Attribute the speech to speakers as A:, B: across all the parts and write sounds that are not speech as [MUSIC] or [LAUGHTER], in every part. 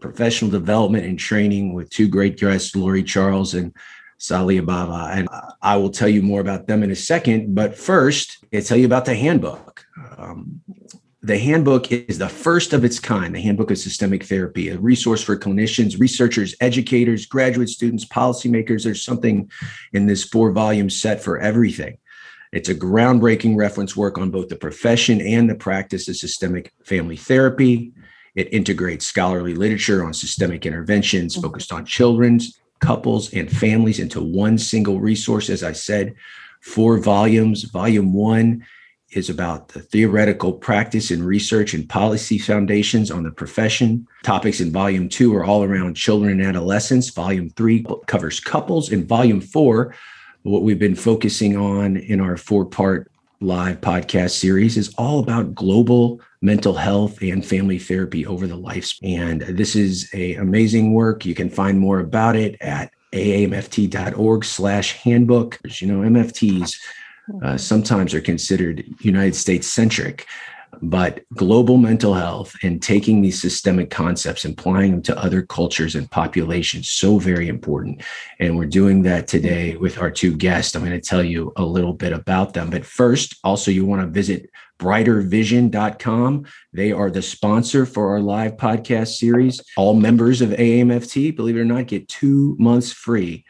A: professional development and training with two great guests, Laurie Charlés and Saliha Bava. And I will tell you more about them in a second. But first, I'll tell you about the handbook. Um, the handbook is the first of its kind, the Handbook of Systemic Therapy, a resource for clinicians, researchers, educators, graduate students, policymakers. There's something in this four volume set for everything. It's a groundbreaking reference work on both the profession and the practice of systemic family therapy. It integrates scholarly literature on systemic interventions mm-hmm. focused on children's, couples, and families into one single resource. As I said, four volumes. Volume one is about the theoretical practice and research and policy foundations on the profession. Topics in volume two are all around children and adolescents. Volume three covers couples. And volume four, what we've been focusing on in our four part live podcast series is all about global mental health and family therapy over the lifespan. And this is a amazing work. You can find more about it at aamft.org slash handbook. You know, MFTs uh, sometimes are considered United States centric but global mental health and taking these systemic concepts applying them to other cultures and populations so very important. And we're doing that today with our two guests. I'm going to tell you a little bit about them. But first also you want to visit brightervision.com they are the sponsor for our live podcast series. All members of aamft believe it or not get two months free.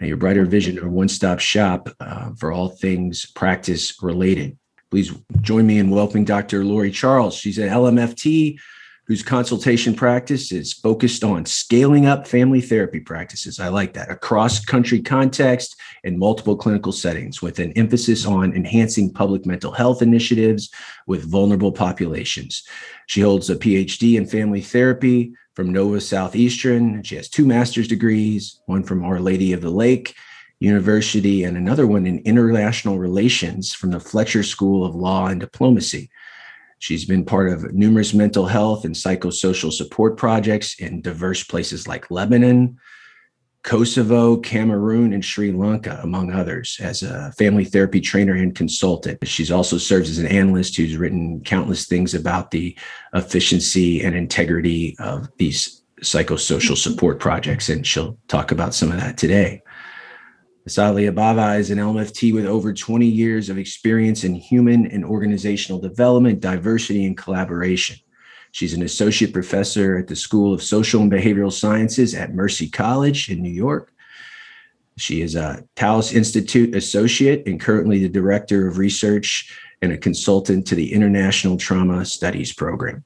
A: And your brighter vision or one-stop shop uh, for all things practice related Please join me in welcoming Dr. Laurie Charlés. She's an LMFT whose consultation practice is focused on scaling up family therapy practices. I like that across country context and multiple clinical settings with an emphasis on enhancing public mental health initiatives with vulnerable populations. She holds a PhD in family therapy from Nova Southeastern. She has two master's degrees, one from Our Lady of the Lake University and another one in international relations from the Fletcher School of Law and Diplomacy. She's been part of numerous mental health and psychosocial support projects in diverse places like Lebanon, Kosovo, Cameroon, and Sri Lanka, among others, as a family therapy trainer and consultant. She's also serves as an analyst who's written countless things about the efficiency and integrity of these psychosocial support projects, and she'll talk about some of that today. Saliha Bava is an LMFT with over 20 years of experience in human and organizational development, diversity, and collaboration. She's an associate professor at the School of Social and Behavioral Sciences at Mercy College in New York. She is a Taos Institute associate and currently the director of research and a consultant to the International Trauma Studies Program,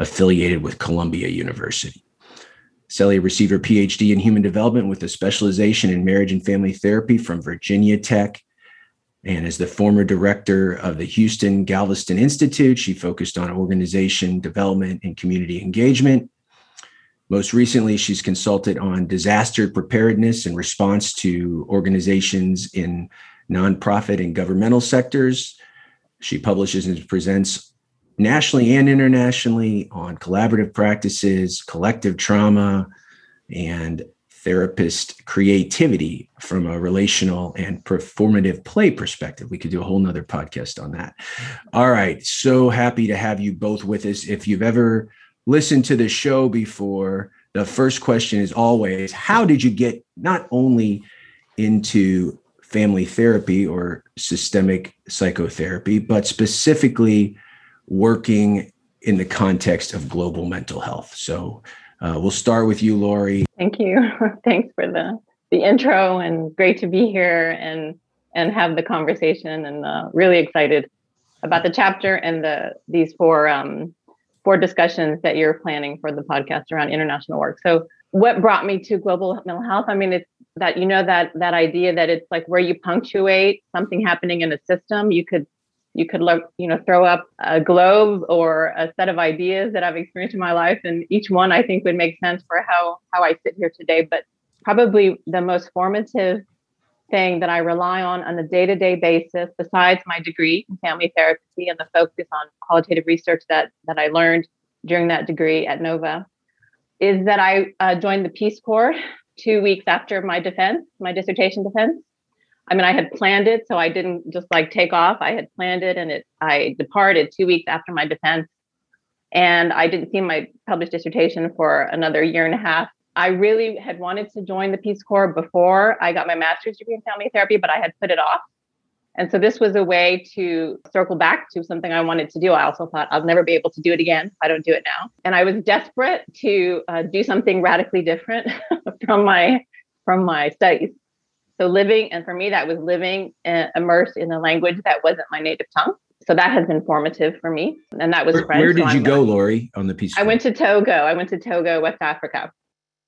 A: affiliated with Columbia University. Saliha received her PhD in human development with a specialization in marriage and family therapy from Virginia Tech. And as the former director of the Houston Galveston Institute, she focused on organization development and community engagement. Most recently, she's consulted on disaster preparedness and response to organizations in nonprofit and governmental sectors. She publishes and presents nationally and internationally on collaborative practices, collective trauma, and therapist creativity from a relational and performative play perspective. We could do a whole nother podcast on that. All right. So happy to have you both with us. If you've ever listened to the show before, the first question is always how did you get not only into family therapy or systemic psychotherapy, but specifically working in the context of global mental health. So uh, we'll start with you, Laurie.
B: Thank you. [LAUGHS] Thanks for the the intro and great to be here and and have the conversation and uh, really excited about the chapter and the these four um, four discussions that you're planning for the podcast around international work. So what brought me to global mental health? I mean, it's that you know that that idea that it's like where you punctuate something happening in a system, you could you could you know, throw up a globe or a set of ideas that I've experienced in my life, and each one I think would make sense for how how I sit here today. But probably the most formative thing that I rely on on a day to day basis, besides my degree in family therapy and the focus on qualitative research that, that I learned during that degree at NOVA, is that I uh, joined the Peace Corps two weeks after my defense, my dissertation defense. I mean, I had planned it, so I didn't just like take off. I had planned it, and it I departed two weeks after my defense, and I didn't see my published dissertation for another year and a half. I really had wanted to join the Peace Corps before I got my master's degree in family therapy, but I had put it off. And so this was a way to circle back to something I wanted to do. I also thought I'll never be able to do it again I don't do it now. And I was desperate to uh, do something radically different [LAUGHS] from my from my studies. So living, and for me, that was living uh, immersed in a language that wasn't my native tongue. So that has been formative for me. And that was
A: where, where did so you go, Laurie, on the
B: piece? I went to Togo. I went to Togo, West Africa.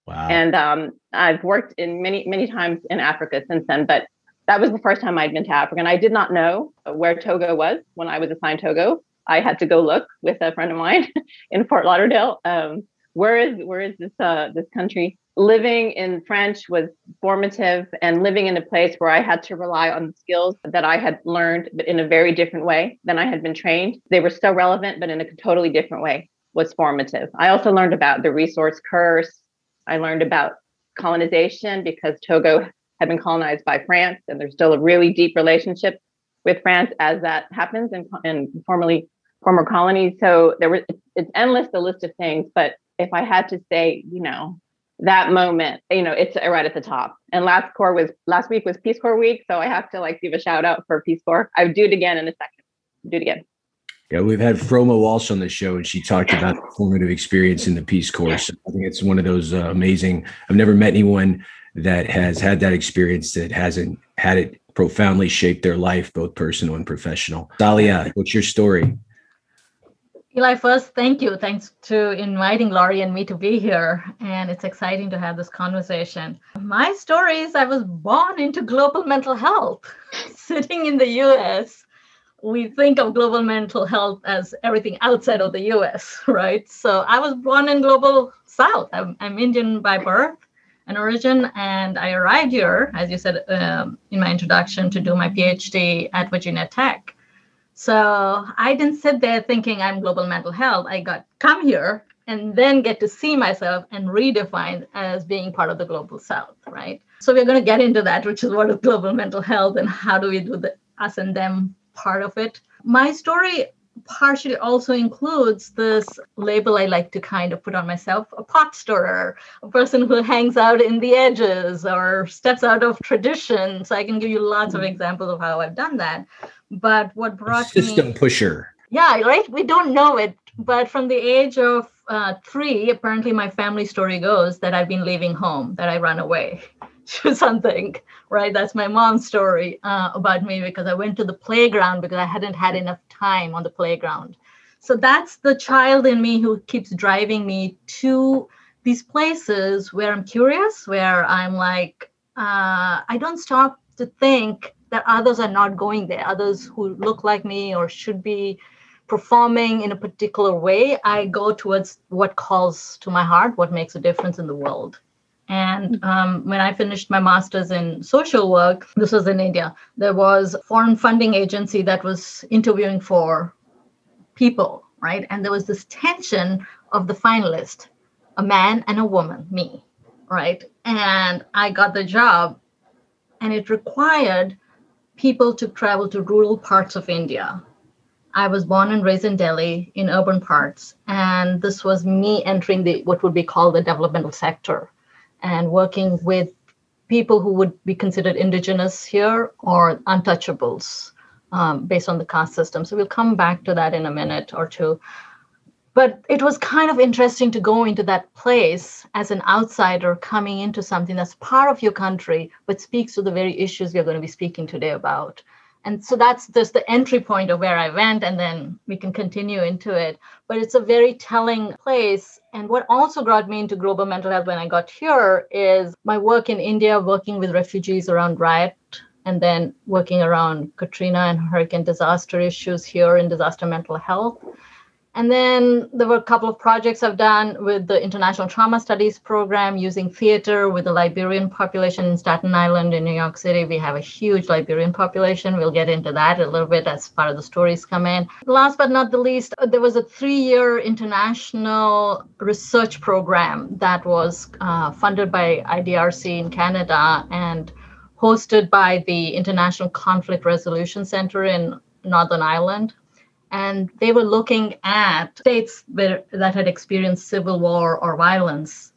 B: Wow. And um, I've worked in many, many times in Africa since then, but that was the first time I'd been to Africa. And I did not know where Togo was when I was assigned Togo. I had to go look with a friend of mine [LAUGHS] in Fort Lauderdale. Um, where is where is this uh, this country? Living in French was formative, and living in a place where I had to rely on the skills that I had learned, but in a very different way than I had been trained. They were still relevant, but in a totally different way was formative. I also learned about the resource curse, I learned about colonization because Togo had been colonized by France, and there's still a really deep relationship with France as that happens in, in formerly former colonies. So there was it's endless the list of things, but if I had to say, you know, that moment, you know, it's right at the top. And last core was last week was Peace Corps week, so I have to like give a shout out for Peace Corps. I would do it again in a second. Do it again.
A: Yeah, we've had Froma Walsh on the show, and she talked about the formative experience in the Peace Corps. So I think it's one of those uh, amazing. I've never met anyone that has had that experience that hasn't had it profoundly shape their life, both personal and professional. Saliha, what's your story?
C: Eli, first, thank you. Thanks to inviting Laurie and me to be here. And it's exciting to have this conversation. My story is I was born into global mental health, [LAUGHS] sitting in the US we think of global mental health as everything outside of the US, [LAUGHS] right? So I was born in global South. I'm, I'm Indian by birth and origin, and I arrived here, as you said um, in my introduction, to do my PhD at Virginia Tech. So I didn't sit there thinking I'm global mental health. I got come here and then get to see myself and redefine as being part of the global South, right? So we're going to get into that, which is what is global mental health and how do we do the us and them part of it. My story partially also includes this label I like to kind of put on myself a pot stirrer, a person who hangs out in the edges or steps out of tradition. So I can give you lots of mm-hmm. examples of how I've done that. But what brought
A: system me, pusher.
C: Yeah, right. We don't know it, but from the age of uh, three, apparently my family story goes that I've been leaving home, that I run away [LAUGHS] to something, right? That's my mom's story uh, about me because I went to the playground because I hadn't had enough time on the playground. So that's the child in me who keeps driving me to these places where I'm curious, where I'm like, uh, I don't stop to think that others are not going there, others who look like me or should be performing in a particular way. I go towards what calls to my heart, what makes a difference in the world. And um, when I finished my master's in social work, this was in India, there was a foreign funding agency that was interviewing for people, right? And there was this tension of the finalist, a man and a woman, me, right? And I got the job, and it required people to travel to rural parts of India. I was born and raised in Delhi in urban parts, and this was me entering the what would be called the developmental sector and working with people who would be considered indigenous here or untouchables um, based on the caste system. So we'll come back to that in a minute or two. But it was kind of interesting to go into that place as an outsider coming into something that's part of your country but speaks to the very issues we're going to be speaking today about. And so that's just the entry point of where i went and then we can continue into it. But it's a very telling place. And what also brought me into global mental health when i got here is my work in india working with refugees around riot and then working around katrina and hurricane disaster issues here in disaster mental health and then there were a couple of projects I've done with the International Trauma Studies Program using theater with the Liberian population in Staten Island in New York City. We have a huge Liberian population. We'll get into that a little bit as part of the stories come in. Last but not the least, there was a three year international research program that was uh, funded by IDRC in Canada and hosted by the International Conflict Resolution Center in Northern Ireland and they were looking at states where, that had experienced civil war or violence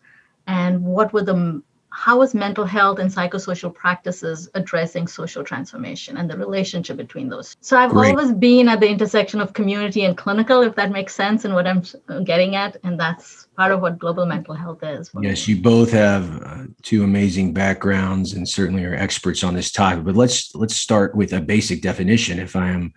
C: and what were the how was mental health and psychosocial practices addressing social transformation and the relationship between those so i've Great. always been at the intersection of community and clinical if that makes sense and what i'm getting at and that's part of what global mental health is
A: yes me. you both have uh, two amazing backgrounds and certainly are experts on this topic but let's let's start with a basic definition if i am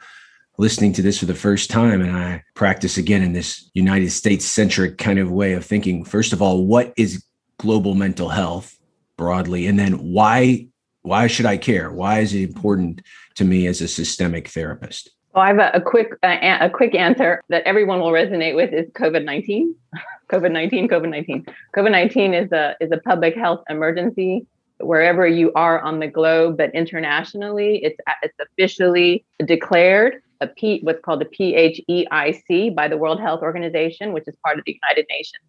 A: listening to this for the first time and I practice again in this United States centric kind of way of thinking. First of all, what is global mental health broadly? And then why why should I care? Why is it important to me as a systemic therapist?
B: Well, I have a, a quick uh, a quick answer that everyone will resonate with is COVID nineteen. [LAUGHS] COVID nineteen. COVID nineteen. COVID nineteen is a is a public health emergency wherever you are on the globe, but internationally, it's it's officially declared a P, what's called the PHEIC by the World Health Organization, which is part of the United Nations.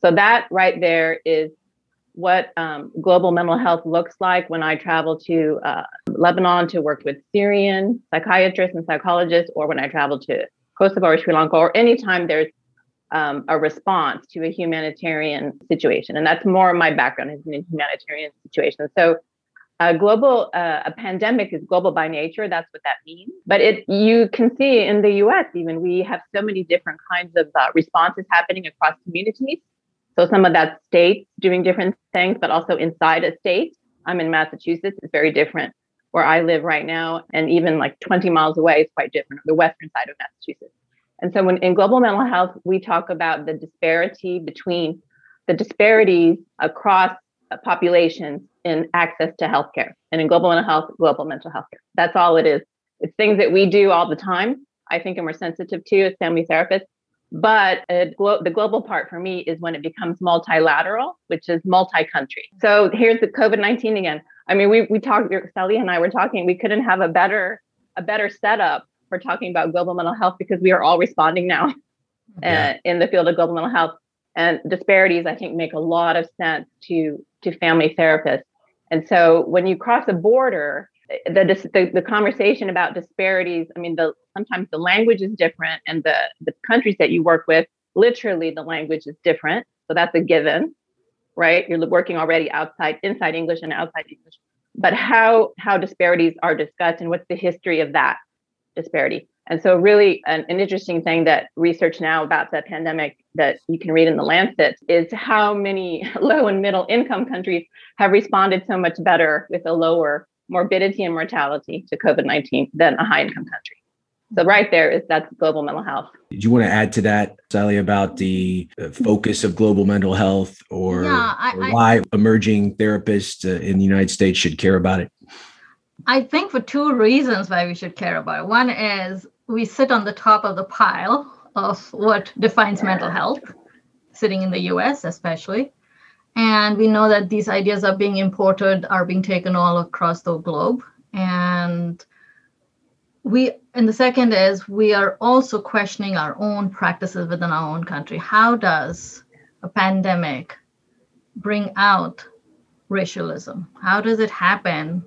B: So that right there is what um, global mental health looks like when I travel to uh, Lebanon to work with Syrian psychiatrists and psychologists, or when I travel to Kosovo or Sri Lanka, or anytime there's um, a response to a humanitarian situation. And that's more my background is in humanitarian situations. So a global uh, a pandemic is global by nature that's what that means. But it you can see in the us even we have so many different kinds of uh, responses happening across communities. So some of that states doing different things but also inside a state. I'm in massachusetts it's very different where i live right now and even like 20 miles away is quite different the western side of massachusetts. And so when in global mental health we talk about the disparity between the disparities across populations in access to healthcare and in global mental health, global mental health care. That's all it is. It's things that we do all the time, I think, and we're sensitive to as family therapists. But glo- the global part for me is when it becomes multilateral, which is multi country. So here's the COVID 19 again. I mean, we, we talked, Sally and I were talking, we couldn't have a better, a better setup for talking about global mental health because we are all responding now yeah. uh, in the field of global mental health. And disparities, I think, make a lot of sense to, to family therapists and so when you cross a border, the, the, the conversation about disparities, I mean, the sometimes the language is different, and the the countries that you work with, literally the language is different. So that's a given, right? You're working already outside, inside English and outside English. But how how disparities are discussed and what's the history of that disparity? And so, really, an, an, interesting thing that research now about the pandemic that you can read in the Lancet is how many [LAUGHS] low and middle income countries have responded so much better with a lower morbidity and mortality to COVID 19 than a high income country. So, right there is that's global mental health.
A: Did you want to add to that, Sally, about the focus of global mental health or, yeah, I, or why I, emerging therapists uh, in the United States should care about it?
C: I think for two reasons why we should care about it. One is we sit on the top of the pile of what defines mental health, sitting in the US especially. And we know that these ideas are being imported, are being taken all across the globe. And we, and the second is we are also questioning our own practices within our own country. How does a pandemic bring out racialism? How does it happen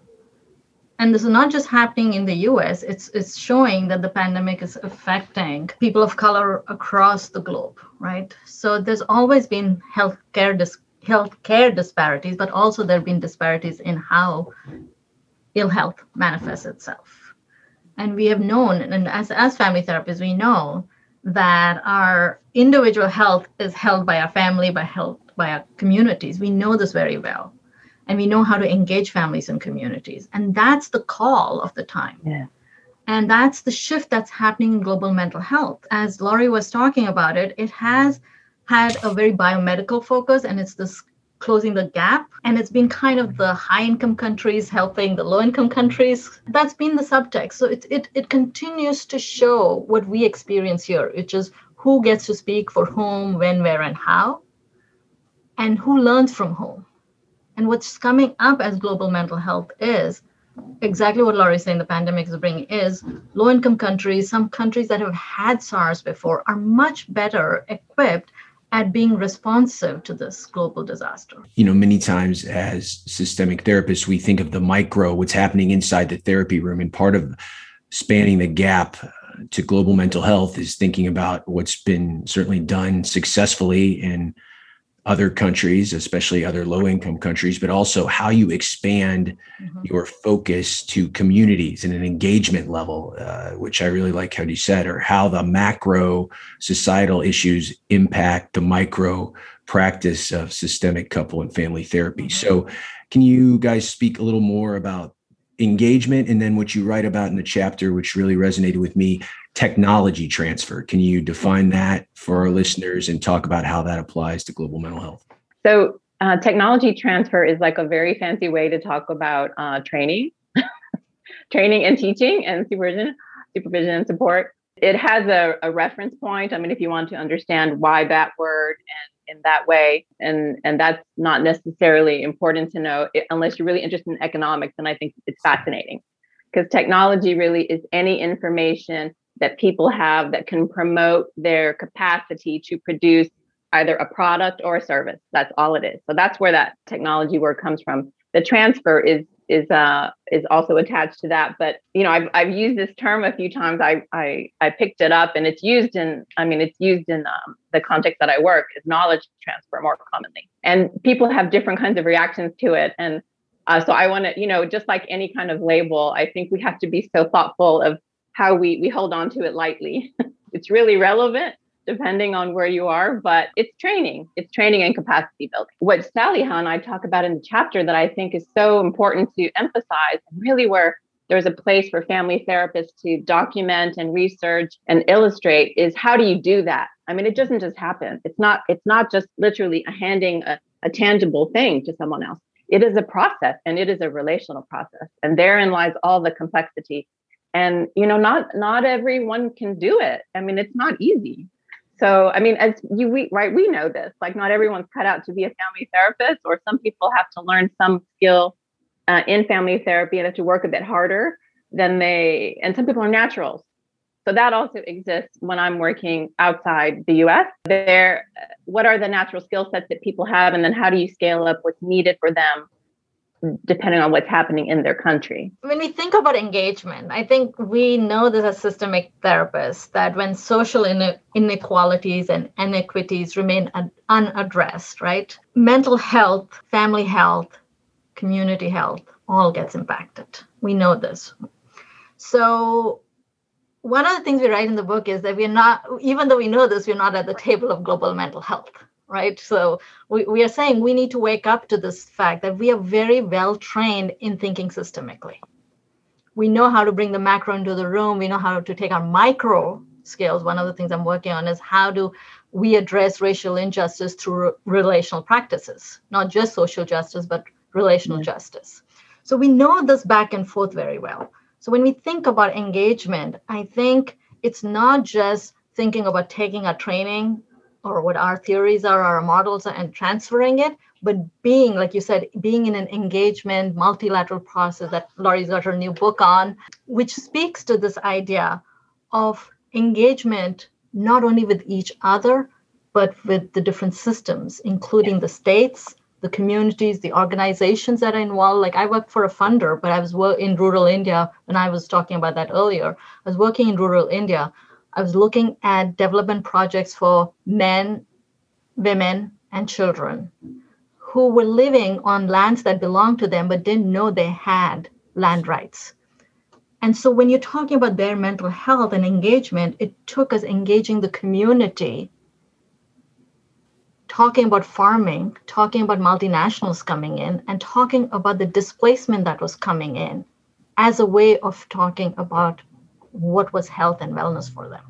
C: and this is not just happening in the US, it's, it's showing that the pandemic is affecting people of color across the globe, right? So there's always been healthcare, dis- healthcare disparities, but also there have been disparities in how ill health manifests itself. And we have known, and as, as family therapists, we know that our individual health is held by our family, by health, by our communities. We know this very well. And we know how to engage families and communities. And that's the call of the time.
B: Yeah.
C: And that's the shift that's happening in global mental health. As Laurie was talking about it, it has had a very biomedical focus and it's this closing the gap. And it's been kind of the high income countries helping the low income countries. That's been the subtext. So it, it, it continues to show what we experience here, which is who gets to speak for whom, when, where, and how, and who learns from whom. And what's coming up as global mental health is exactly what Laurie's saying the pandemic is bringing is low income countries, some countries that have had SARS before are much better equipped at being responsive to this global disaster.
A: You know, many times as systemic therapists, we think of the micro, what's happening inside the therapy room. And part of spanning the gap to global mental health is thinking about what's been certainly done successfully in other countries, especially other low income countries, but also how you expand mm-hmm. your focus to communities and an engagement level, uh, which I really like how you said, or how the macro societal issues impact the micro practice of systemic couple and family therapy. Mm-hmm. So, can you guys speak a little more about engagement and then what you write about in the chapter, which really resonated with me technology transfer. Can you define that for our listeners and talk about how that applies to global mental health?
B: So, uh, technology transfer is like a very fancy way to talk about uh, training, [LAUGHS] training and teaching and supervision, supervision and support. It has a, a reference point. I mean, if you want to understand why that word and in that way, and and that's not necessarily important to know unless you're really interested in economics. And I think it's fascinating because technology really is any information that people have that can promote their capacity to produce either a product or a service. That's all it is. So that's where that technology word comes from. The transfer is is uh is also attached to that. But you know, I've I've used this term a few times. I I I picked it up, and it's used in. I mean, it's used in um, the context that I work is knowledge transfer more commonly, and people have different kinds of reactions to it. And uh, so I want to, you know, just like any kind of label, I think we have to be so thoughtful of how we we hold on to it lightly. [LAUGHS] it's really relevant depending on where you are, but it's training. It's training and capacity building. What Sally Saliha and I talk about in the chapter that I think is so important to emphasize, and really where there's a place for family therapists to document and research and illustrate is how do you do that? I mean, it doesn't just happen. It's not, it's not just literally a handing a, a tangible thing to someone else. It is a process and it is a relational process. And therein lies all the complexity and you know not not everyone can do it. I mean it's not easy. So i mean as you we right we know this like not everyone's cut out to be a family therapist or some people have to learn some skill uh, in family therapy and have to work a bit harder than they and some people are naturals. So that also exists when i'm working outside the us there what are the natural skill sets that people have? And then how do you scale up what's needed for them depending on what's happening in their country.
C: When we think about engagement, I think we know this as systemic therapists that when social inequalities and inequities remain un- unaddressed, right? Mental health, family health, community health all gets impacted. We know this. So one of the things we write in the book is that we're not, even though we know this, we're not at the table of global mental health right? So we, we are saying we need to wake up to this fact that we are very well trained in thinking systemically. We know how to bring the macro into the room. We know how to take our micro skills. One of the things I'm working on is how do we address racial injustice through relational practices, not just social justice, but relational yeah. justice. So we know this back and forth very well. So when we think about engagement, I think it's not just thinking about taking a training or what our theories are, our models and transferring it, but being, like you said, being in an engagement, multilateral process that Laurie's got her new book on, which speaks to this idea of engagement not only with each other, but with the different systems, including the states, the communities, the organizations that are involved. Like I worked for a funder, but I was in rural India, and I was talking about that earlier. I was working in rural India I was looking at development projects for men, women, and children who were living on lands that belonged to them but didn't know they had land rights. And so when you're talking about their mental health and engagement, it took us engaging the community, talking about farming, talking about multinationals coming in, and talking about the displacement that was coming in as a way of talking about what was health and wellness for them.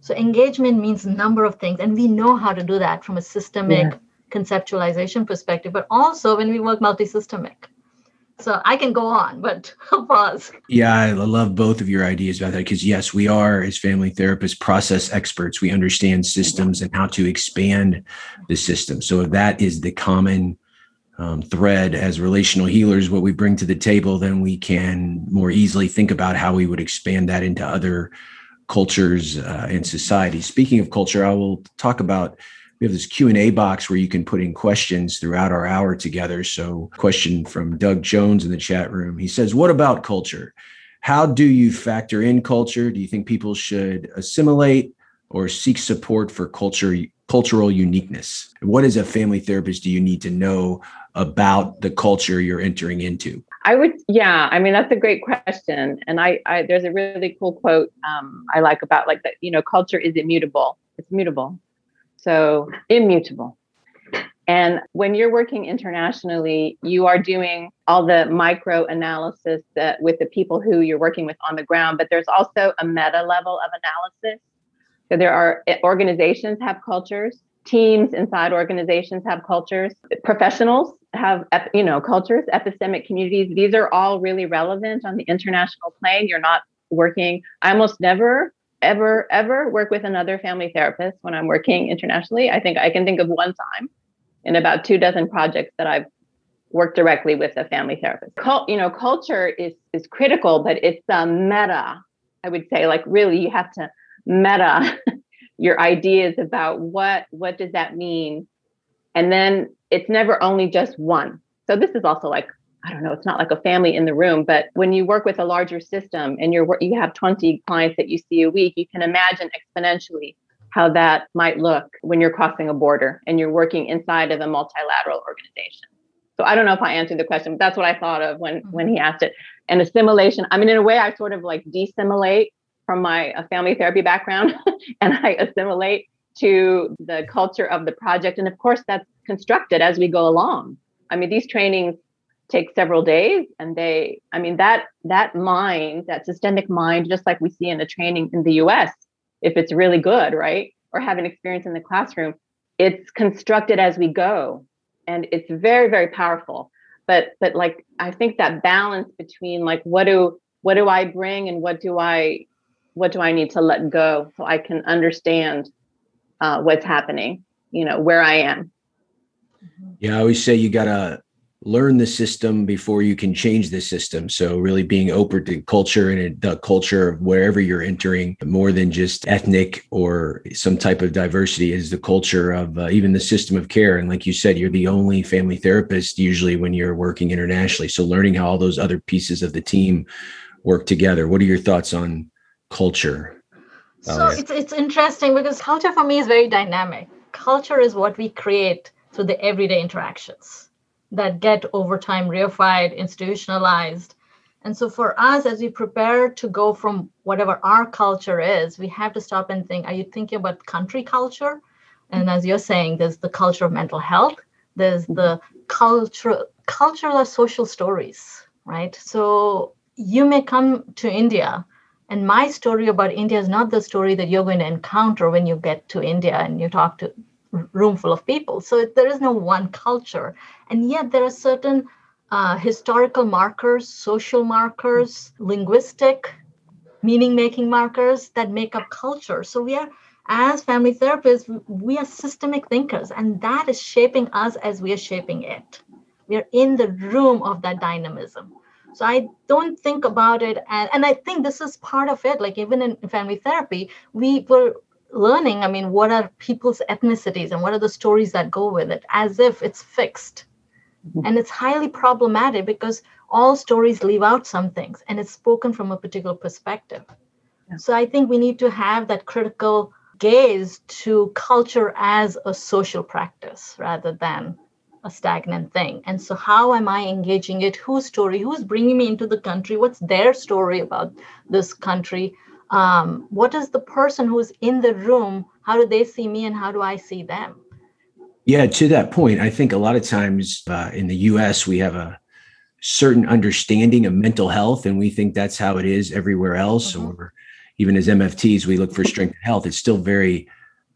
C: So engagement means a number of things, and we know how to do that from a systemic yeah. conceptualization perspective, but also when we work multi-systemic. So I can go on, but [LAUGHS] I'll pause.
A: Yeah, I love both of your ideas about that because yes, we are as family therapists process experts. We understand systems and how to expand the system. So that is the common um, thread as relational healers, what we bring to the table, then we can more easily think about how we would expand that into other cultures uh, and societies. Speaking of culture, I will talk about we have this q&a box where you can put in questions throughout our hour together. So question from doug jones in the chat room. He says what about culture? How do you factor in culture? Do you think people should assimilate or seek support for culture cultural uniqueness what as a family therapist do you need to know about the culture you're entering into?
B: I would, yeah. I mean, that's a great question, and I, I there's a really cool quote um, I like about like that. You know, culture is immutable. It's mutable, so immutable. And when you're working internationally, you are doing all the micro analysis that with the people who you're working with on the ground, but there's also a meta level of analysis. So there are eh, organizations have cultures, teams inside organizations have cultures, professionals have you know cultures epistemic communities. These are all really relevant on the international plane. You're not working i almost never ever ever work with another family therapist when i'm working internationally. I think i can think of one time in about two dozen projects that i've worked directly with a family therapist. Cult, you know culture is is critical but it's a meta i would say. Like really you have to meta [LAUGHS] your ideas about what what does that mean and then it's never only just one. So this is also like I don't know, it's not like a family in the room, but when you work with a larger system and you're you have 20 clients that you see a week, you can imagine exponentially how that might look when you're crossing a border and you're working inside of a multilateral organization. So I don't know if I answered the question, but that's what I thought of when mm-hmm. when he asked it. And assimilation, I mean, in a way, I sort of like desimilate from my uh, family therapy background [LAUGHS] and I assimilate to the culture of the project. And of course, that's constructed as we go along. I mean, these trainings take several days and they i mean that that mind that systemic mind just like we see in the training in the us if it's really good right or have an experience in the classroom it's constructed as we go and it's very very powerful but but like i think that balance between like what do what do i bring and what do i what do i need to let go so i can understand uh, what's happening you know where i am
A: yeah, I always say you got to learn the system before you can change the system. So really being open to culture and the culture of wherever you're entering, more than just ethnic or some type of diversity, is the culture of uh, even the system of care. And like you said, you're the only family therapist usually when you're working internationally. So learning how all those other pieces of the team work together. What are your thoughts on culture?
C: So oh, it's it's interesting because culture for me is very dynamic. Culture is what we create through the everyday interactions that get over time reified, institutionalized. And so for us, as we prepare to go from whatever our culture is, we have to stop and think, are you thinking about country culture? And as you're saying, there's the culture of mental health, there's the culture cultural social stories, right? So you may come to India and my story about India is not the story that you're going to encounter when you get to India and you talk to room full of people. So there is no one culture. And yet there are certain uh, historical markers, social markers, linguistic, meaning making markers that make up culture. So we are, as family therapists, we are systemic thinkers, and that is shaping us as we are shaping it. We are in the room of that dynamism. So I don't think about it, and, and I think this is part of it. Like even in family therapy, we were learning i mean what are people's ethnicities and what are the stories that go with it as if it's fixed mm-hmm. and it's highly problematic because all stories leave out some things and it's spoken from a particular perspective yeah. so i think we need to have that critical gaze to culture as a social practice rather than a stagnant thing. And so, how am I engaging it? Whose story? Who's bringing me into the country? What's their story about this country? Um, what is the person who's in the room? How do they see me and how do I see them?
A: Yeah, to that point, I think a lot of times uh, in the US, we have a certain understanding of mental health, and we think that's how it is everywhere else. Mm-hmm. Or even as MFTs, we look for strength and health. It's still very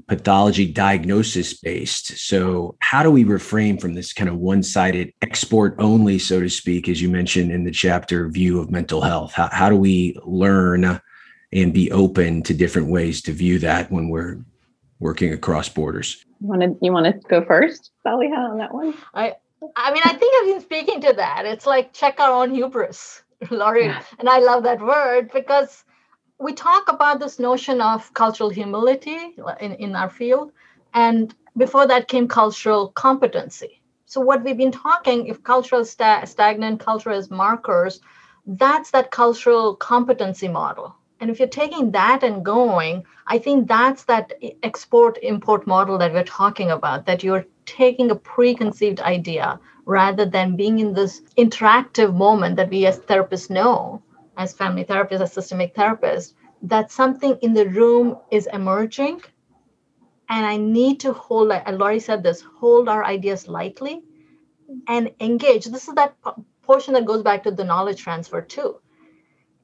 A: pathology diagnosis based. So, how do we refrain from this kind of one sided export only, so to speak, as you mentioned in the chapter view of mental health? How, how do we learn and be open to different ways to view that when we're working across borders?
B: You want to you want to go first, Sally, on that one?
C: I I mean, I think I've been speaking to that. It's like check our own hubris, [LAUGHS] Laurie, yeah. and I love that word because we talk about this notion of cultural humility in, in our field. And before that came cultural competency. So, what we've been talking, if cultural sta- stagnant culture is markers, that's that cultural competency model. And if you're taking that and going, I think that's that export import model that we're talking about, that you're taking a preconceived idea rather than being in this interactive moment that we as therapists know as family therapists, as systemic therapists, that something in the room is emerging. And I need to hold, like Laurie said this, hold our ideas lightly and engage. This is that portion that goes back to the knowledge transfer too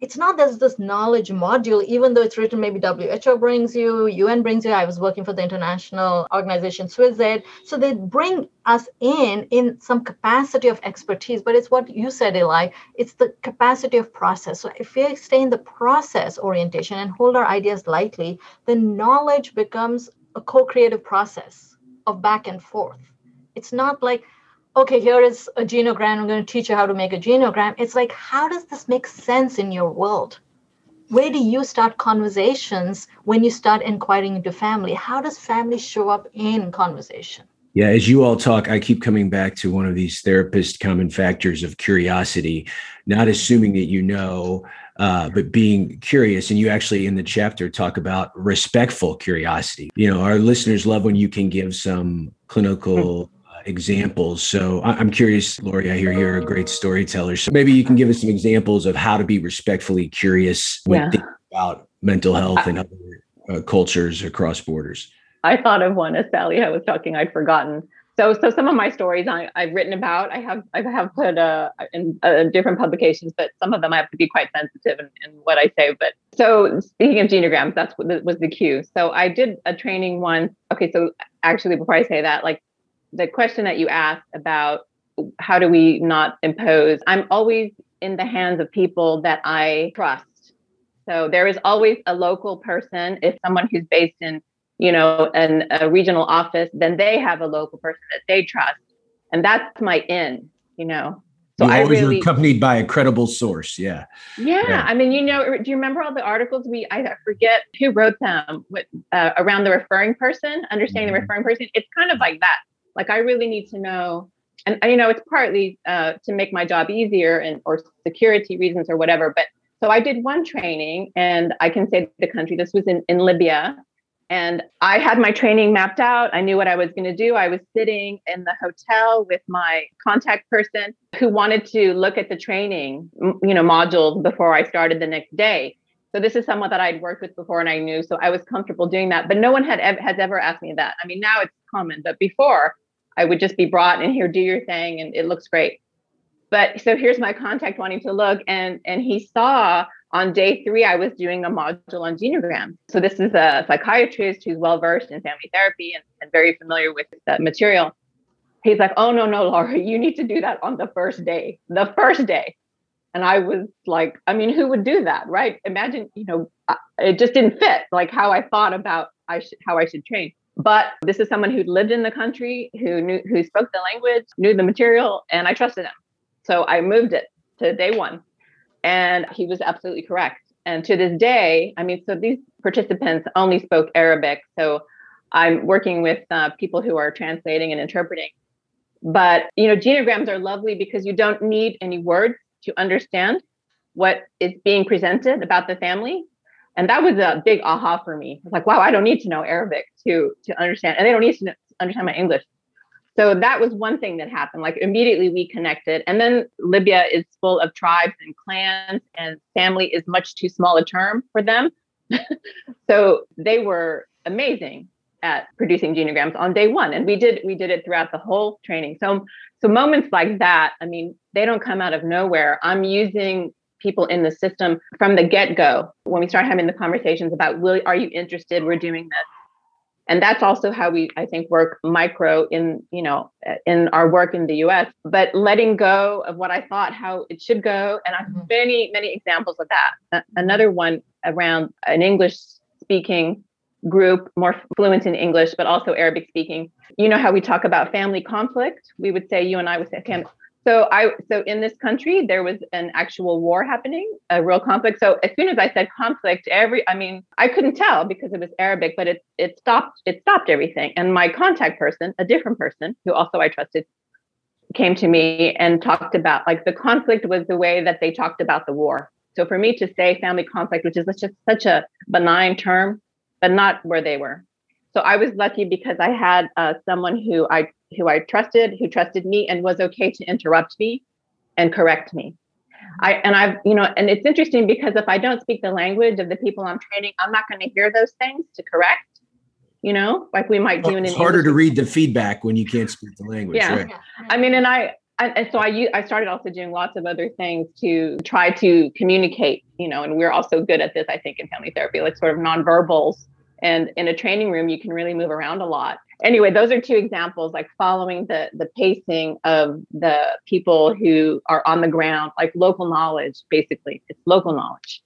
C: it's not there's this knowledge module, even though it's written maybe WHO brings you, UN brings you. I was working for the international organization SwissAid. So they bring us in in some capacity of expertise, but it's what you said, Eli. It's the capacity of process. So if we stay in the process orientation and hold our ideas lightly, then knowledge becomes a co-creative process of back and forth. It's not like okay, here is a genogram. I'm going to teach you how to make a genogram. It's like, how does this make sense in your world? Where do you start conversations when you start inquiring into family? How does family show up in conversation?
A: Yeah, as you all talk, I keep coming back to one of these therapist common factors of curiosity, not assuming that you know, uh, but being curious. And you actually in the chapter talk about respectful curiosity. You know, our listeners love when you can give some clinical examples. So I'm curious, Laurie, I hear you're a great storyteller. So maybe you can give us some examples of how to be respectfully curious when yeah. thinking about mental health and other uh, cultures across borders.
B: I thought of one as Sally I was talking, I'd forgotten. So, so some of my stories I, have written about, I have, I have put uh, in uh, different publications, but some of them I have to be quite sensitive in, in what I say. But so, speaking of genograms, that's what was the cue. So, I did a training once. Okay, so actually, before I say that, like the question that you asked about how do we not impose, I'm always in the hands of people that I trust. So there is always a local person. If someone who's based in, you know, an, a regional office, then they have a local person that they trust, and that's my in. You know,
A: so you I always really, accompanied by a credible source. Yeah.
B: yeah. yeah. I mean, you know, do you remember all the articles we, I forget who wrote them with, uh, around the referring person, understanding mm-hmm. the referring person? It's kind of like that. Like I really need to know, and you know, it's partly uh, to make my job easier and or security reasons or whatever. But so I did one training, and I can say the country. This was in in Libya, and I had my training mapped out. I knew what I was going to do. I was sitting in the hotel with my contact person who wanted to look at the training, you know, modules before I started the next day. So this is someone that I'd worked with before and I knew, so I was comfortable doing that. But no one had has ever asked me that. I mean, now it's common, but before I would just be brought in here, do your thing, and it looks great. But so here's my contact wanting to look, and and he saw on day three I was doing a module on genogram. So this is a psychiatrist who's well versed in family therapy and, and very familiar with the material. He's like, "Oh no, no, Laura, you need to do that on the first day. The first day." And I was like, I mean, who would do that, right? Imagine, you know, it just didn't fit like how I thought about I should how I should train. But this is someone who lived in the country, who knew who spoke the language, knew the material, and I trusted him. So I moved it to day one. And he was absolutely correct. And to this day, I mean, so these participants only spoke Arabic. So I'm working with uh, people who are translating and interpreting. But, you know, genograms are lovely because you don't need any words to understand what is being presented about the family and that was a big aha for me. I was like, wow, I don't need to know Arabic to to understand, and they don't need to understand my English. So that was one thing that happened. Like immediately we connected. And then Libya is full of tribes and clans, and family is much too small a term for them. [LAUGHS] so they were amazing at producing genograms on day one. And we did we did it throughout the whole training. So so moments like that, I mean, they don't come out of nowhere. I'm using people in the system from the get-go when we start having the conversations about will are you interested? We're doing this. And that's also how we i think work micro in you know in our work in the us but letting go of what i thought how it should go. And i have mm-hmm. many many examples of that. Another one around an english speaking group more fluent in english but also arabic speaking. You know how we talk about family conflict? We would say you and i would say okay so I so in this country there was an actual war happening, a real conflict. So as soon as I said conflict, every I mean I couldn't tell because it was Arabic, but it it stopped it stopped everything. And my contact person, a different person who also I trusted, came to me and talked about like the conflict was the way that they talked about the war. So for me to say family conflict, which is just such a benign term, but not where they were. So I was lucky because I had uh, someone who I who I trusted, who trusted me and was okay to interrupt me and correct me. I and I've, you know, and it's interesting because if I don't speak the language of the people I'm training, I'm not going to hear those things to correct. You know, like we might do.
A: in It's harder industry. to read the feedback when you can't speak the language.
B: Yeah, right? I mean, and I, I, and so I I started also doing lots of other things to try to communicate. You know, and we're also good at this, I think, in family therapy, like sort of nonverbals. And in a training room, you can really move around a lot anyway, those are two examples, like following the the pacing of the people who are on the ground, like local knowledge. Basically, it's local knowledge.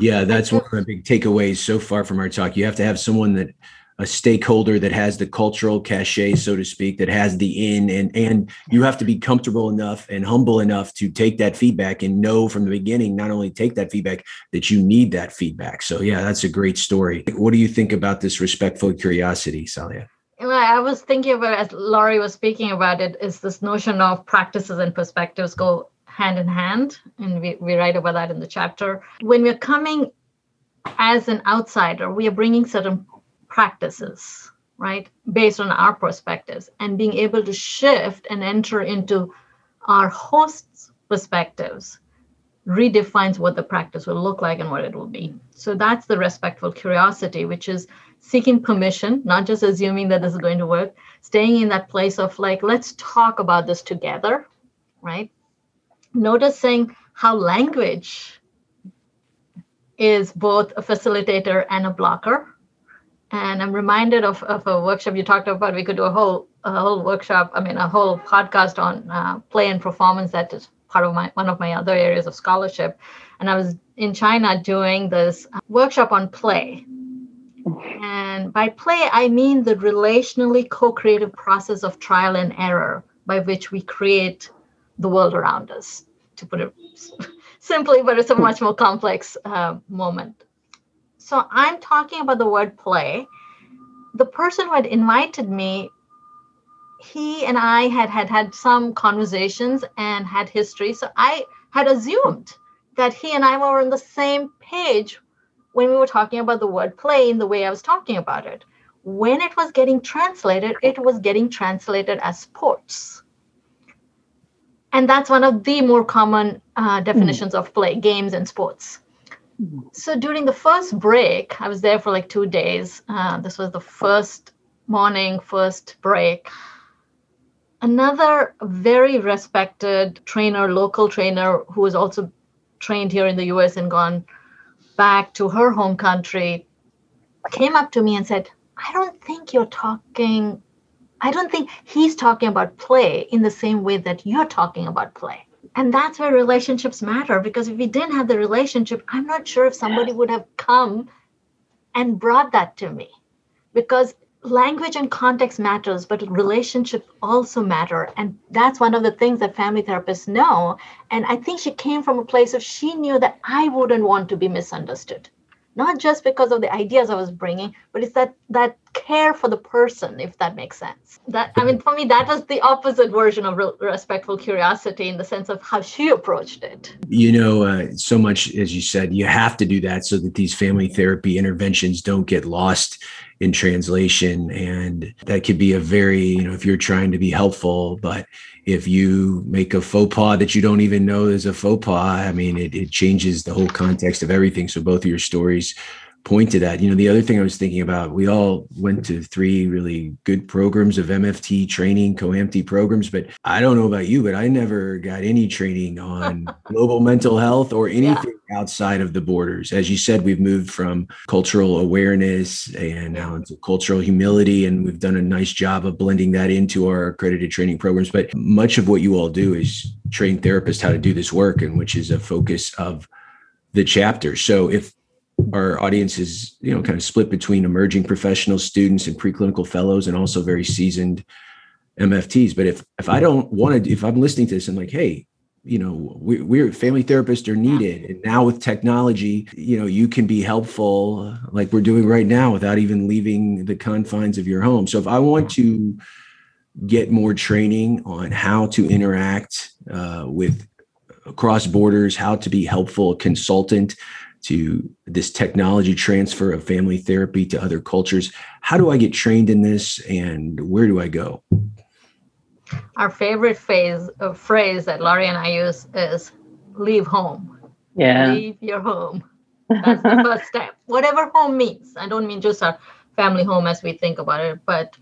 A: Yeah, that's one of the big takeaways so far from our talk. You have to have someone that a stakeholder that has the cultural cachet, so to speak, that has the in, and and you have to be comfortable enough and humble enough to take that feedback and know from the beginning, not only take that feedback, that you need that feedback. So yeah, that's a great story. What do you think about this respectful curiosity, Saliha?
C: I was thinking about as Laurie was speaking about it, is this notion of practices and perspectives go hand in hand. And we, we write about that in the chapter. When we're coming as an outsider, we are bringing certain practices, right, based on our perspectives, and being able to shift and enter into our host's perspectives redefines what the practice will look like and what it will be. So that's the respectful curiosity, which is seeking permission, not just assuming that this is going to work, staying in that place of like, let's talk about this together, right? Noticing how language is both a facilitator and a blocker. And I'm reminded of, of a workshop you talked about. We could do a whole a whole workshop, I mean, a whole podcast on uh, play and performance. That is part of my one of my other areas of scholarship. And I was in China doing this workshop on play and by play, I mean the relationally co creative process of trial and error by which we create the world around us, to put it [LAUGHS] simply, but it's a much more complex uh, moment. So I'm talking about the word play. The person who had invited me, he and I had had had some conversations and had history. So I had assumed that he and I were on the same page when we were talking about the word play in the way I was talking about it. When it was getting translated, it was getting translated as sports. And that's one of the more common uh, definitions mm. of play, games and sports. So during the first break, I was there for like two days. Uh, this was the first morning, first break. Another very respected trainer, local trainer, who was also trained here in the US and gone back to her home country came up to me and said, I don't think you're talking, I don't think he's talking about play in the same way that you're talking about play. And that's where relationships matter because if we didn't have the relationship, I'm not sure if somebody would have come and brought that to me because language and context matters but relationships also matter. And that's one of the things that family therapists know. And i think she came from a place of she knew that i wouldn't want to be misunderstood. Not just because of the ideas i was bringing but it's that that care for the person if that makes sense. That i mean for me that was the opposite version of re- respectful curiosity in the sense of how she approached it.
A: You know uh, so much as you said you have to do that so that these family therapy interventions don't get lost in translation. And that could be a very you know if you're trying to be helpful but if you make a faux pas that you don't even know is a faux pas i mean it, it changes the whole context of everything. So both of your stories point to that. You know, the other thing I was thinking about, we all went to three really good programs of MFT training, COAMFTE programs, but I don't know about you, but I never got any training on [LAUGHS] global mental health or anything yeah. outside of the borders. As you said, we've moved from cultural awareness and now into cultural humility, and we've done a nice job of blending that into our accredited training programs. But much of what you all do is train therapists how to do this work, and which is a focus of the chapter. So if our audience is you know kind of split between emerging professional students and preclinical fellows and also very seasoned mfts but if if i don't want to if i'm listening to this and like hey you know we, we're family therapists are needed. And now with technology you know you can be helpful like we're doing right now without even leaving the confines of your home. So if i want to get more training on how to interact uh, with across borders how to be helpful consultant to this technology transfer of family therapy to other cultures. How do I get trained in this and where do I go?
C: Our favorite phase uh, phrase that Laurie and I use is leave home.
B: Yeah.
C: Leave your home. That's the [LAUGHS] first step. Whatever home means. I don't mean just our family home as we think about it, but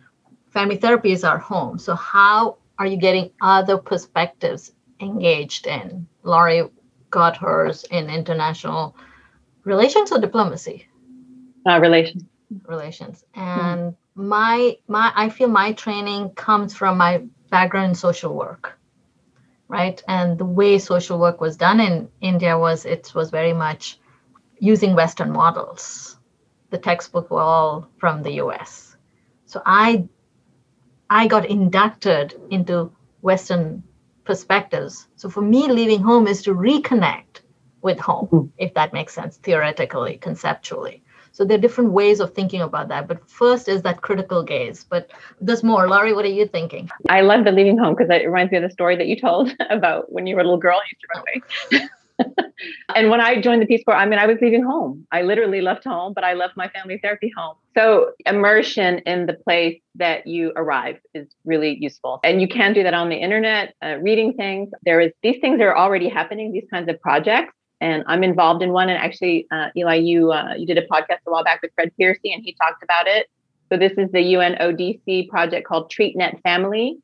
C: family therapy is our home. So how are you getting other perspectives engaged in? Laurie got hers in international relations or diplomacy?
B: Uh, relations.
C: Relations. And hmm. my my i feel my training comes from my background in social work right? And the way social work was done in india was it was very much using western models. The textbook were all from the us so i i got inducted into western perspectives. So for me leaving home is to reconnect with home, mm-hmm. if that makes sense theoretically, conceptually. So there are different ways of thinking about that. But first is that critical gaze. But there's more. Laurie, what are you thinking?
B: I love the leaving home because it reminds me of the story that you told [LAUGHS] about when you were a little girl and used to run away. [LAUGHS] and when I joined the Peace Corps, I mean, I was leaving home. I literally left home, but I left my family therapy home. So immersion in the place that you arrive is really useful. And you can do that on the internet, uh, reading things. There is these things are already happening, these kinds of projects and I'm involved in one. And actually, uh, Eli, you uh, you did a podcast a while back with Fred Piercy, and he talked about it. So this is the UNODC project called TreatNet Family.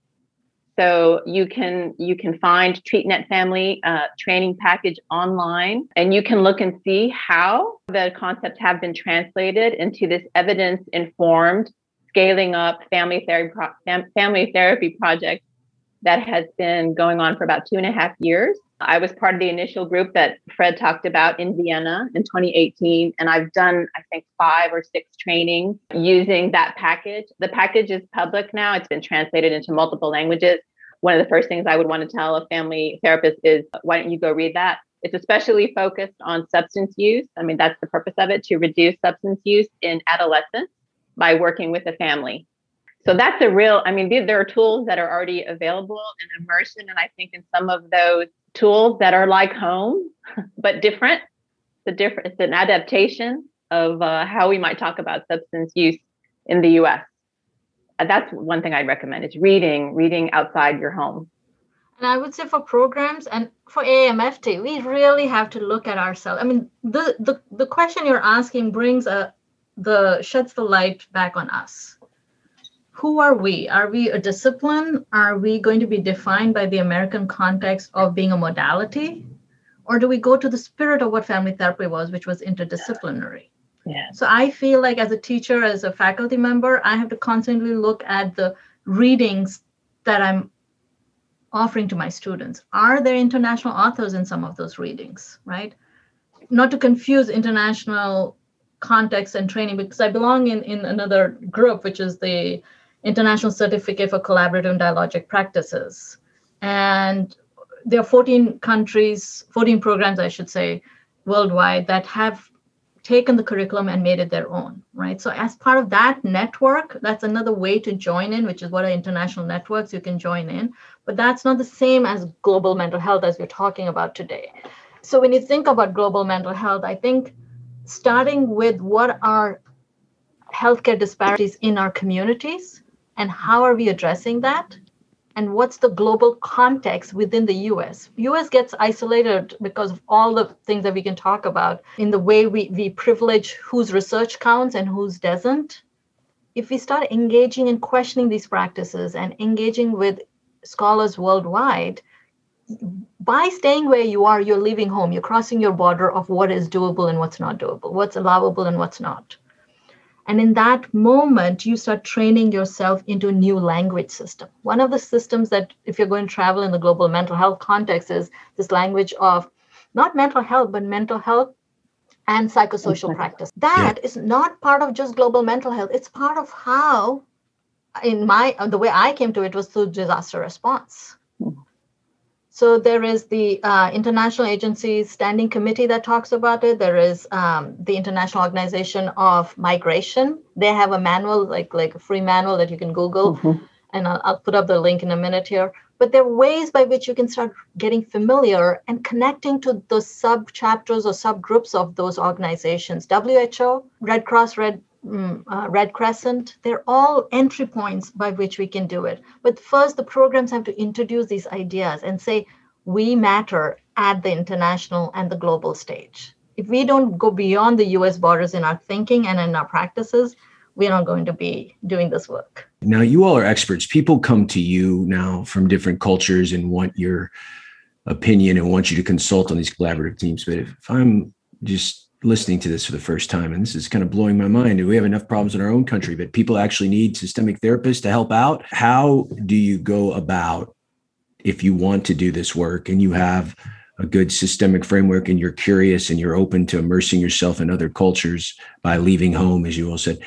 B: So you can you can find TreatNet Family uh, training package online, and you can look and see how the concepts have been translated into this evidence informed scaling up family therapy pro- family therapy project that has been going on for about two and a half years. I was part of the initial group that Fred talked about in Vienna in 2018. And I've done, I think, five or six trainings using that package. The package is public now, it's been translated into multiple languages. One of the first things I would want to tell a family therapist is why don't you go read that? It's especially focused on substance use. I mean, that's the purpose of it to reduce substance use in adolescents by working with the family. So that's a real, I mean, there are tools that are already available in immersion. And I think in some of those tools that are like home, [LAUGHS] but different, the different, it's an adaptation of uh, how we might talk about substance use in the US. Uh, that's one thing I'd recommend is reading, reading outside your home.
C: And I would say for programs and for AAMFT, we really have to look at ourselves. I mean, the the, the question you're asking brings a the sheds the light back on us who are we? Are we a discipline? Are we going to be defined by the American context of being a modality? Or do we go to the spirit of what family therapy was, which was interdisciplinary?
B: Yeah.
C: So I feel like as a teacher, as a faculty member, I have to constantly look at the readings that I'm offering to my students. Are there international authors in some of those readings, right? Not to confuse international context and training because I belong in, in another group, which is the International Certificate for Collaborative and Dialogic Practices. And there are 14 countries, 14 programs, I should say, worldwide that have taken the curriculum and made it their own, right? So, as part of that network, that's another way to join in, which is what are international networks you can join in. But that's not the same as global mental health as we're talking about today. So, when you think about global mental health, I think starting with what are healthcare disparities in our communities and how are we addressing that and what's the global context within the US. US gets isolated because of all the things that we can talk about in the way we, we privilege whose research counts and whose doesn't. If we start engaging and questioning these practices and engaging with scholars worldwide, by staying where you are, you're leaving home, you're crossing your border of what is doable and what's not doable, what's allowable and what's not. And in that moment, you start training yourself into a new language system. One of the systems that, if you're going to travel in the global mental health context, is this language of not mental health, but mental health and psychosocial practice. That yeah. is not part of just global mental health. It's part of how, in my, the way I came to it was through disaster response. So there is the uh, International Agency Standing Committee that talks about it. There is um, the International Organization of Migration. They have a manual, like like a free manual that you can Google, mm-hmm. and I'll, I'll put up the link in a minute here. But there are ways by which you can start getting familiar and connecting to the sub chapters or subgroups of those organizations. WHO, Red Cross, Red Mm, uh, Red Crescent, they're all entry points by which we can do it. But first, the programs have to introduce these ideas and say, we matter at the international and the global stage. If we don't go beyond the US borders in our thinking and in our practices, we're not going to be doing this work.
A: Now, you all are experts. People come to you now from different cultures and want your opinion and want you to consult on these collaborative teams. But if I'm just listening to this for the first time, and this is kind of blowing my mind. We have enough problems in our own country, but people actually need systemic therapists to help out. How do you go about if you want to do this work and you have a good systemic framework and you're curious and you're open to immersing yourself in other cultures by leaving home, as you all said?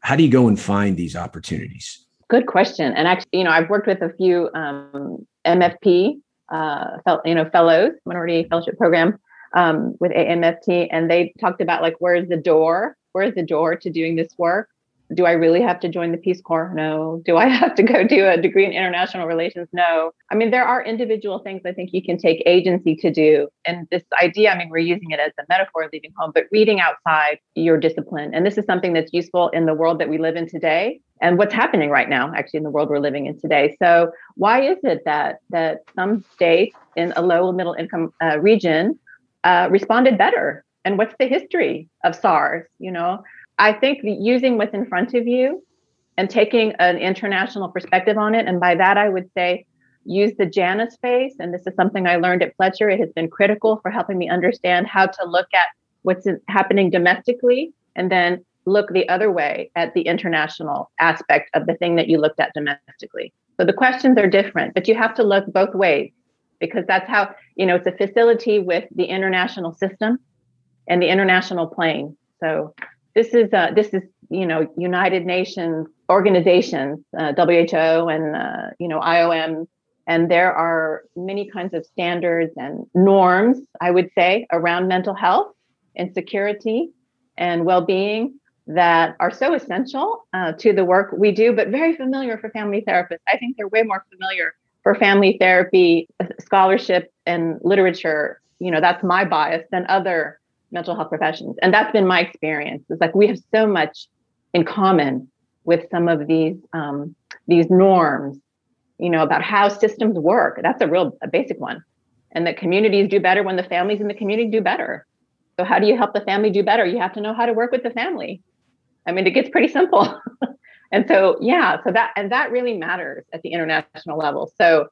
A: How do you go and find these opportunities?
B: Good question. And actually, you know, I've worked with a few um, MFP, uh, you know, fellows, minority fellowship program um, with AAMFT, and they talked about like, where's the door? Where's the door to doing this work? Do I really have to join the Peace Corps? No. Do I [LAUGHS] have to go do a degree in international relations? No. I mean, there are individual things I think you can take agency to do. And this idea, I mean, we're using it as a metaphor leaving home, but reading outside your discipline. And this is something that's useful in the world that we live in today and what's happening right now actually in the world we're living in today so why is it that that some states in a low and middle income uh, region uh, responded better. And what's the history of SARS? You know, I think using what's in front of you and taking an international perspective on it. And by that, I would say use the Janus face. And this is something I learned at Fletcher. It has been critical for helping me understand how to look at what's happening domestically and then look the other way at the international aspect of the thing that you looked at domestically. So the questions are different, but you have to look both ways because that's how you know it's a facility with the international system and the international plane. So this is uh, this is you know united nations organizations uh, who and uh, you know IOM and there are many kinds of standards and norms i would say around mental health and security and well-being that are so essential uh, to the work we do but very familiar for family therapists. I think they're way more familiar for family therapy scholarship and literature, you know, that's my bias than other mental health professions. And that's been my experience. It's like we have so much in common with some of these um, these norms, you know, about how systems work. That's a real a basic one. And that communities do better when the families in the community do better. So how do you help the family do better? You have to know how to work with the family. I mean, it gets pretty simple. [LAUGHS] And so, yeah, so that, and that really matters at the international level. So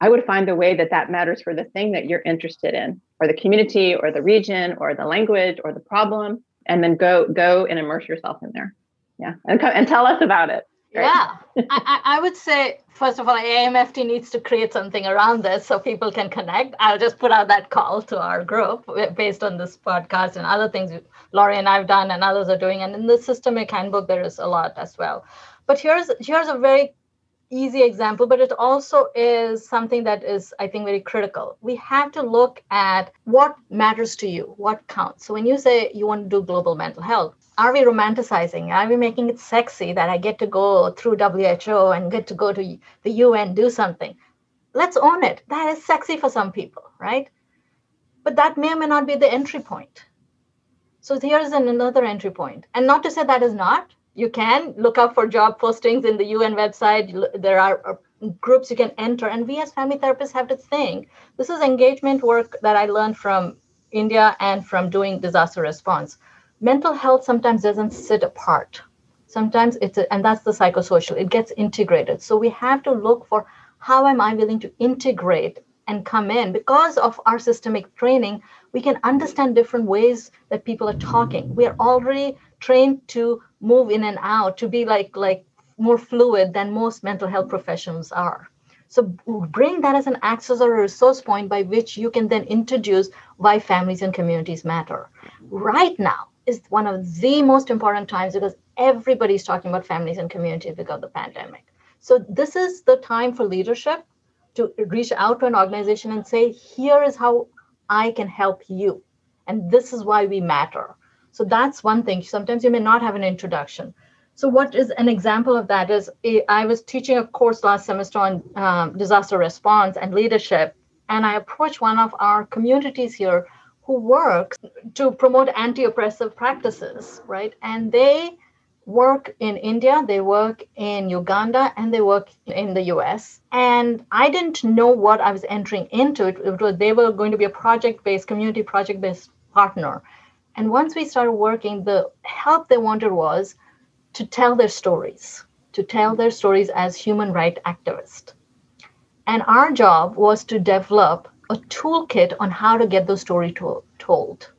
B: I would find a way that that matters for the thing that you're interested in, or the community, or the region, or the language, or the problem, and then go go and immerse yourself in there. Yeah, and and tell us about it.
C: Right? Yeah, I, I would say first of all, AAMFT needs to create something around this so people can connect. I'll just put out that call to our group eh, based on this podcast and other things Laurie and I've done and others are doing. And in the systemic handbook, there is a lot as well. But here's here's a very easy example, but it also is something that is, I think, very critical. We have to look at what matters to you, what counts. So when you say you want to do global mental health, are we romanticizing? Are we making it sexy that I get to go through WHO and get to go to the UN, do something? Let's own it. That is sexy for some people, right? But that may or may not be the entry point. So here's an, another entry point. And not to say that is not. You can look up for job postings in the UN website. There are uh, groups you can enter. And we as family therapists have to think this is engagement work that I learned from India and from doing disaster response mental health sometimes doesn't sit apart. Sometimes it's a, and that's the psychosocial. It gets integrated. So we have to look for how am i willing to integrate and come in? Because of our systemic training we can understand different ways that people are talking. We are already trained to move in and out to be like like more fluid than most mental health professionals are. So bring that as an access or a resource point by which you can then introduce why families and communities matter. Right now is one of the most important times because everybody's talking about families and communities because of the pandemic. So this is the time for leadership to reach out to an organization and say, here is how I can help you. And this is why we matter. So that's one thing. Sometimes you may not have an introduction. So, what is an example of that? Is I was teaching a course last semester on um, disaster response and leadership, and I approached one of our communities here who works to promote anti-oppressive practices, right? And they work in India, they work in Uganda, and they work in the US. And I didn't know what I was entering into. It, it was, they were going to be a project-based, community project-based partner. And once we started working, the help they wanted was to tell their stories, to tell their stories as human rights activists. And our job was to develop a toolkit on how to get those stories to- told.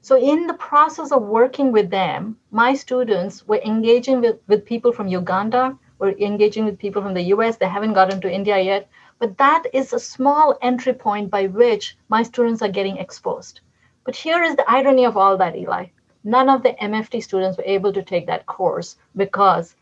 C: So, in the process of working with them, my students were engaging with, with people from Uganda, were engaging with people from the US. They haven't gotten to India yet, but that is a small entry point by which my students are getting exposed. But here is the irony of all that, Eli. None of the MFT students were able to take that course because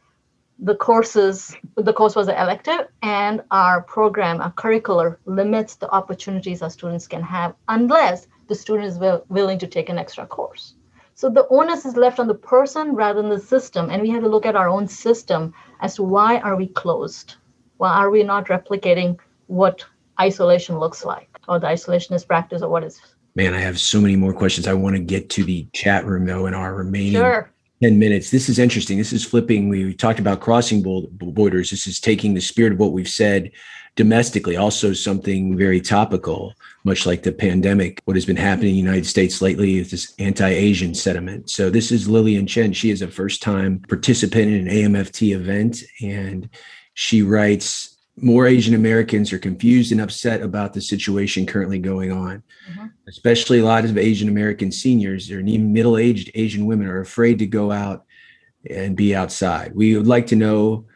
C: the courses the course was an elective and our program our curricular limits the opportunities our students can have unless the student is will, willing to take an extra course. So the onus is left on the person rather than the system and we have to look at our own system as to why are we closed? Why are we not replicating what isolation looks like or the isolationist practice or what is
A: man i have so many more questions. I want to get to the chat room though in our remaining
C: sure
A: 10 minutes. This is interesting. This is flipping. We talked about crossing borders. This is taking the spirit of what we've said domestically, also something very topical, much like the pandemic, what has been happening in the United States lately is this anti-Asian sentiment. So this is Lillian Chen. She is a first-time participant in an AAMFT event, and she writes, more Asian Americans are confused and upset about the situation currently going on. Mm-hmm. Especially a lot of Asian American seniors or even middle aged Asian women are afraid to go out and be outside. We would like to know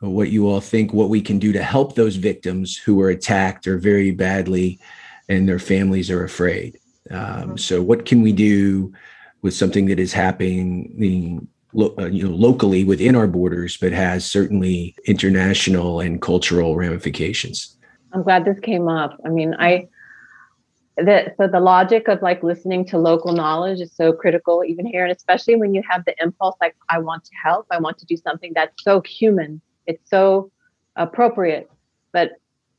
A: what you all think, what we can do to help those victims who were attacked or very badly and their families are afraid. Um, mm-hmm. So, what can we do with something that is happening lo- uh, you know, locally within our borders, but has certainly international and cultural ramifications.
B: I'm glad this came up. I mean, I the so the logic of like listening to local knowledge is so critical even here, and especially when you have the impulse like I want to help, I want to do something that's so human, it's so appropriate, but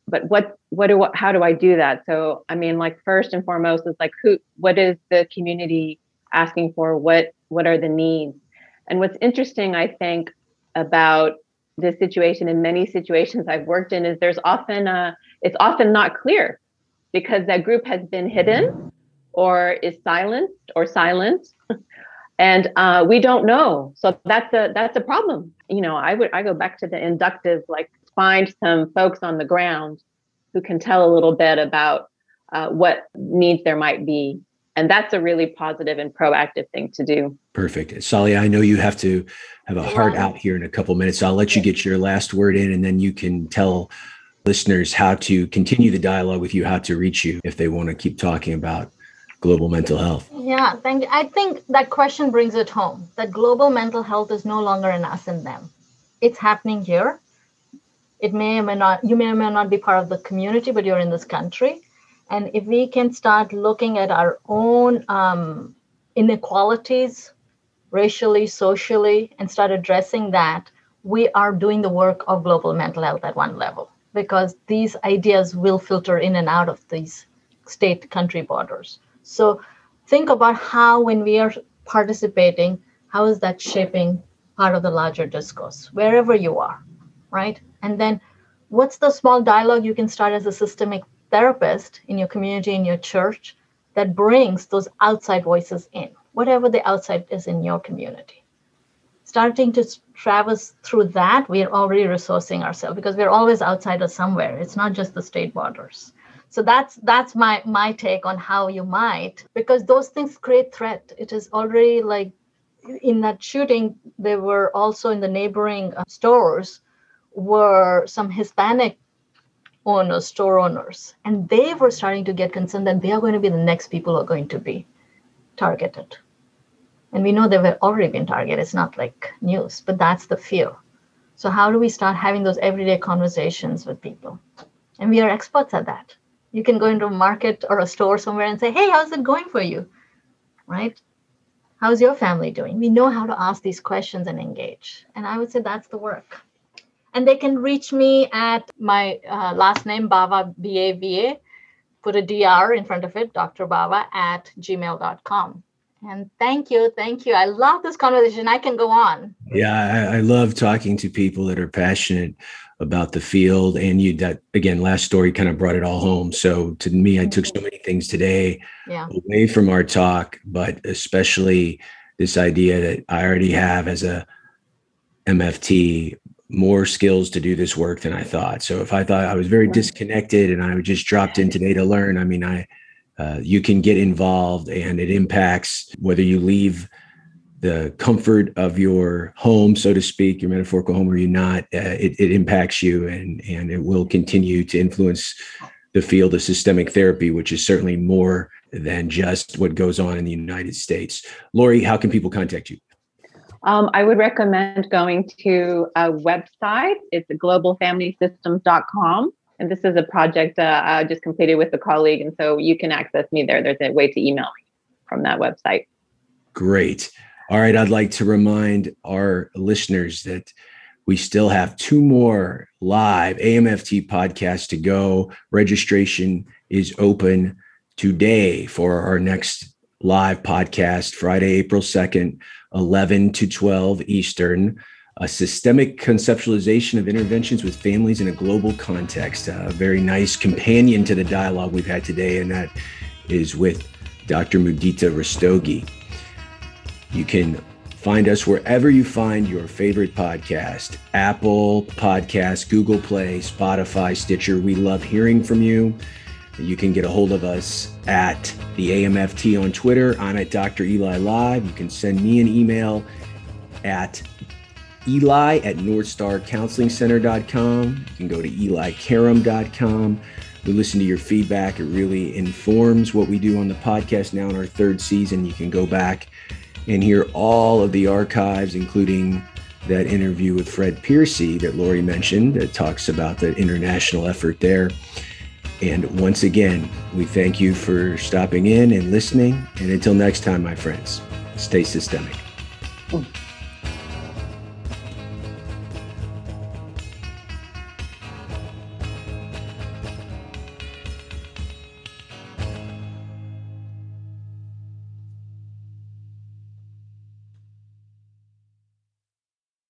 B: but what what do what, how do I do that? So I mean, like first and foremost is like who what is the community asking for? What what are the needs? And what's interesting, I think, about this situation in many situations I've worked in is there's often a, it's often not clear because that group has been hidden or is silenced or silent. [LAUGHS] and uh, we don't know. So that's a that's a problem. You know, I would I go back to the inductive, like find some folks on the ground who can tell a little bit about uh, what needs there might be and that's a really positive and proactive thing to do.
A: Perfect. Sally i know you have to have a heart out here in a couple minutes so i'll let you get your last word in and then you can tell listeners how to continue the dialogue with you how to reach you if they want to keep talking about global mental health.
C: Yeah thank you. I think that question brings it home that global mental health is no longer an us and them. It's happening here. It may or may not, you may or may not be part of the community, but you're in this country. And if we can start looking at our own um, inequalities, racially, socially, and start addressing that, we are doing the work of global mental health at one level because these ideas will filter in and out of these state country borders. So think about how, when we are participating, how is that shaping part of the larger discourse, wherever you are, right? And then what's the small dialogue you can start as a systemic therapist in your community, in your church, that brings those outside voices in, whatever the outside is in your community. Starting to traverse through that, we are already resourcing ourselves because we're always outside of somewhere. It's not just the state borders. So that's that's my my take on how you might, because those things create threat. It is already like in that shooting, there were also in the neighboring uh, stores were some Hispanic owners, store owners, and they were starting to get concerned that they are going to be the next people who are going to be targeted. And we know they were already been targeted. It's not like news, but that's the fear. So how do we start having those everyday conversations with people? And we are experts at that. You can go into a market or a store somewhere and say, "Hey, how's it going for you?" Right? How's your family doing? We know how to ask these questions and engage. And I would say that's the work. And they can reach me at my uh, last name, Bava, B A V A. Put a DR in front of it, Dr. Bava at gmail.com. And thank you. Thank you. I love this conversation. I can go on.
A: Yeah, I, I love talking to people that are passionate about the field. And you, that again, last story kind of brought it all home. So to me, I took so many things today
C: yeah.
A: away from our talk, but especially this idea that I already have as a MFT more skills to do this work than I thought. So if I thought I was very disconnected and I just dropped in today to learn, I mean, I uh, you can get involved and it impacts whether you leave the comfort of your home, so to speak, your metaphorical home, or you not, uh, it, it impacts you and and it will continue to influence the field of systemic therapy, which is certainly more than just what goes on in the United States. Laurie, how can people contact you?
B: Um, I would recommend going to a website. It's globalfamilysystems.com. And this is a project uh, I just completed with a colleague. And so you can access me there. There's a way to email me from that website.
A: Great. All right. I'd like to remind our listeners that we still have two more live AAMFT podcasts to go. Registration is open today for our next live podcast, Friday, April 2nd. 11 to 12 Eastern, a systemic conceptualization of interventions with families in a global context. A very nice companion to the dialogue we've had today, and that is with Dr. Mudita Rastogi. You can find us wherever you find your favorite podcast Apple Podcast, Google Play, Spotify, Stitcher. We love hearing from you. You can get a hold of us at the AAMFT on Twitter. I'm at Dr. Eli Live. You can send me an email at eli at northstarcounselingcenter.com. You can go to elikaram.com. We listen to your feedback. It really informs what we do on the podcast now in our third season. You can go back and hear all of the archives, including that interview with Fred Piercy that Laurie mentioned that talks about the international effort there. And once again, we thank you for stopping in and listening. And until next time, my friends, stay systemic. Mm.